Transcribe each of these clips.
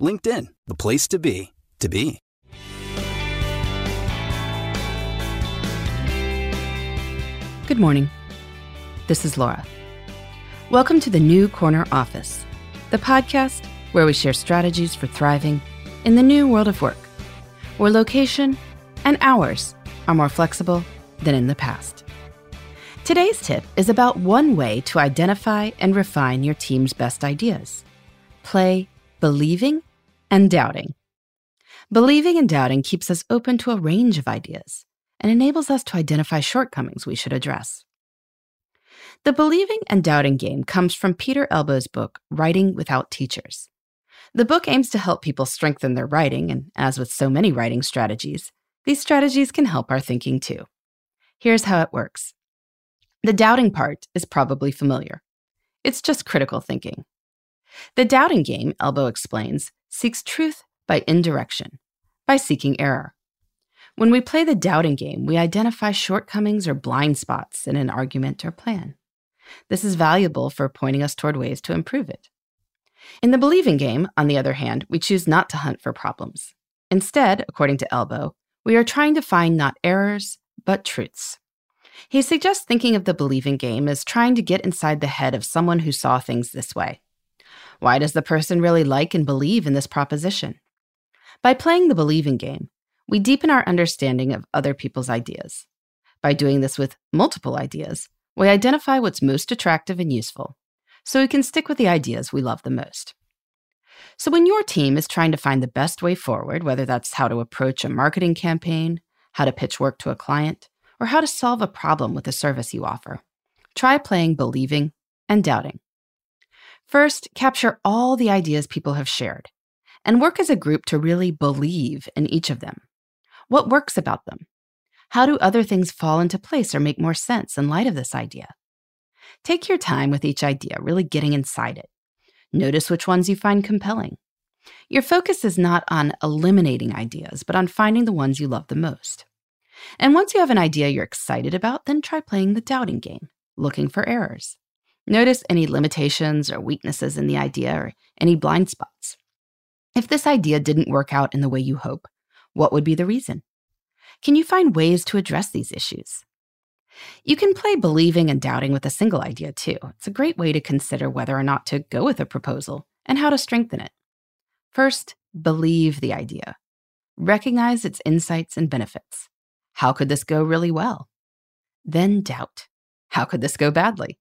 LinkedIn, the place to be, to be. Good morning. This is Laura. Welcome to the New Corner Office, the podcast where we share strategies for thriving in the new world of work, where location and hours are more flexible than in the past. Today's tip is about one way to identify and refine your team's best ideas. Play believing and doubting. Believing and doubting keeps us open to a range of ideas and enables us to identify shortcomings we should address. The believing and doubting game comes from Peter Elbow's book, Writing Without Teachers. The book aims to help people strengthen their writing, and as with so many writing strategies, these strategies can help our thinking too. Here's how it works the doubting part is probably familiar. It's just critical thinking. The doubting game, Elbow explains, seeks truth by indirection, by seeking error. When we play the doubting game, we identify shortcomings or blind spots in an argument or plan. This is valuable for pointing us toward ways to improve it. In the believing game, on the other hand, we choose not to hunt for problems. Instead, according to Elbow, we are trying to find not errors, but truths. He suggests thinking of the believing game as trying to get inside the head of someone who saw things this way. Why does the person really like and believe in this proposition? By playing the believing game, we deepen our understanding of other people's ideas. By doing this with multiple ideas, we identify what's most attractive and useful, so we can stick with the ideas we love the most. So, when your team is trying to find the best way forward, whether that's how to approach a marketing campaign, how to pitch work to a client, or how to solve a problem with a service you offer, try playing believing and doubting. First, capture all the ideas people have shared and work as a group to really believe in each of them. What works about them? How do other things fall into place or make more sense in light of this idea? Take your time with each idea, really getting inside it. Notice which ones you find compelling. Your focus is not on eliminating ideas, but on finding the ones you love the most. And once you have an idea you're excited about, then try playing the doubting game, looking for errors. Notice any limitations or weaknesses in the idea or any blind spots. If this idea didn't work out in the way you hope, what would be the reason? Can you find ways to address these issues? You can play believing and doubting with a single idea too. It's a great way to consider whether or not to go with a proposal and how to strengthen it. First, believe the idea. Recognize its insights and benefits. How could this go really well? Then doubt. How could this go badly?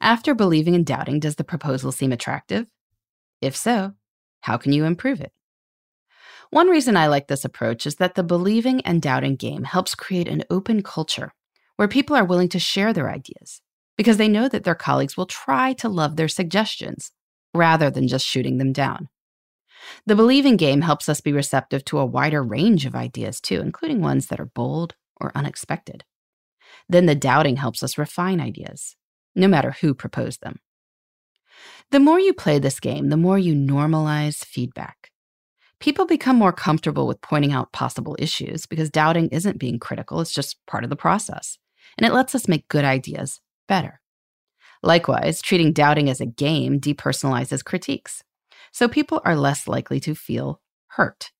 After believing and doubting, does the proposal seem attractive? If so, how can you improve it? One reason I like this approach is that the believing and doubting game helps create an open culture where people are willing to share their ideas because they know that their colleagues will try to love their suggestions rather than just shooting them down. The believing game helps us be receptive to a wider range of ideas too, including ones that are bold or unexpected. Then the doubting helps us refine ideas no matter who proposed them. The more you play this game, the more you normalize feedback. People become more comfortable with pointing out possible issues because doubting isn't being critical, it's just part of the process. And it lets us make good ideas better. Likewise, treating doubting as a game depersonalizes critiques. So people are less likely to feel hurt.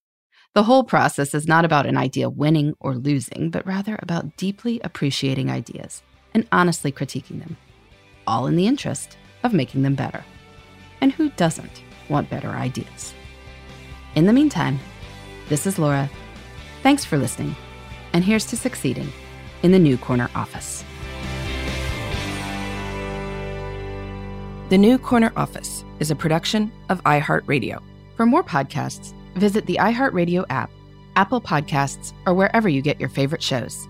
The whole process is not about an idea winning or losing, but rather about deeply appreciating ideas and honestly critiquing them all in the interest of making them better. And who doesn't want better ideas? In the meantime, This is Laura. Thanks for listening, and here's to succeeding in the New Corner office. The New Corner Office is a production of iHeartRadio. For more podcasts, visit the iHeartRadio app, Apple Podcasts, or wherever you get your favorite shows.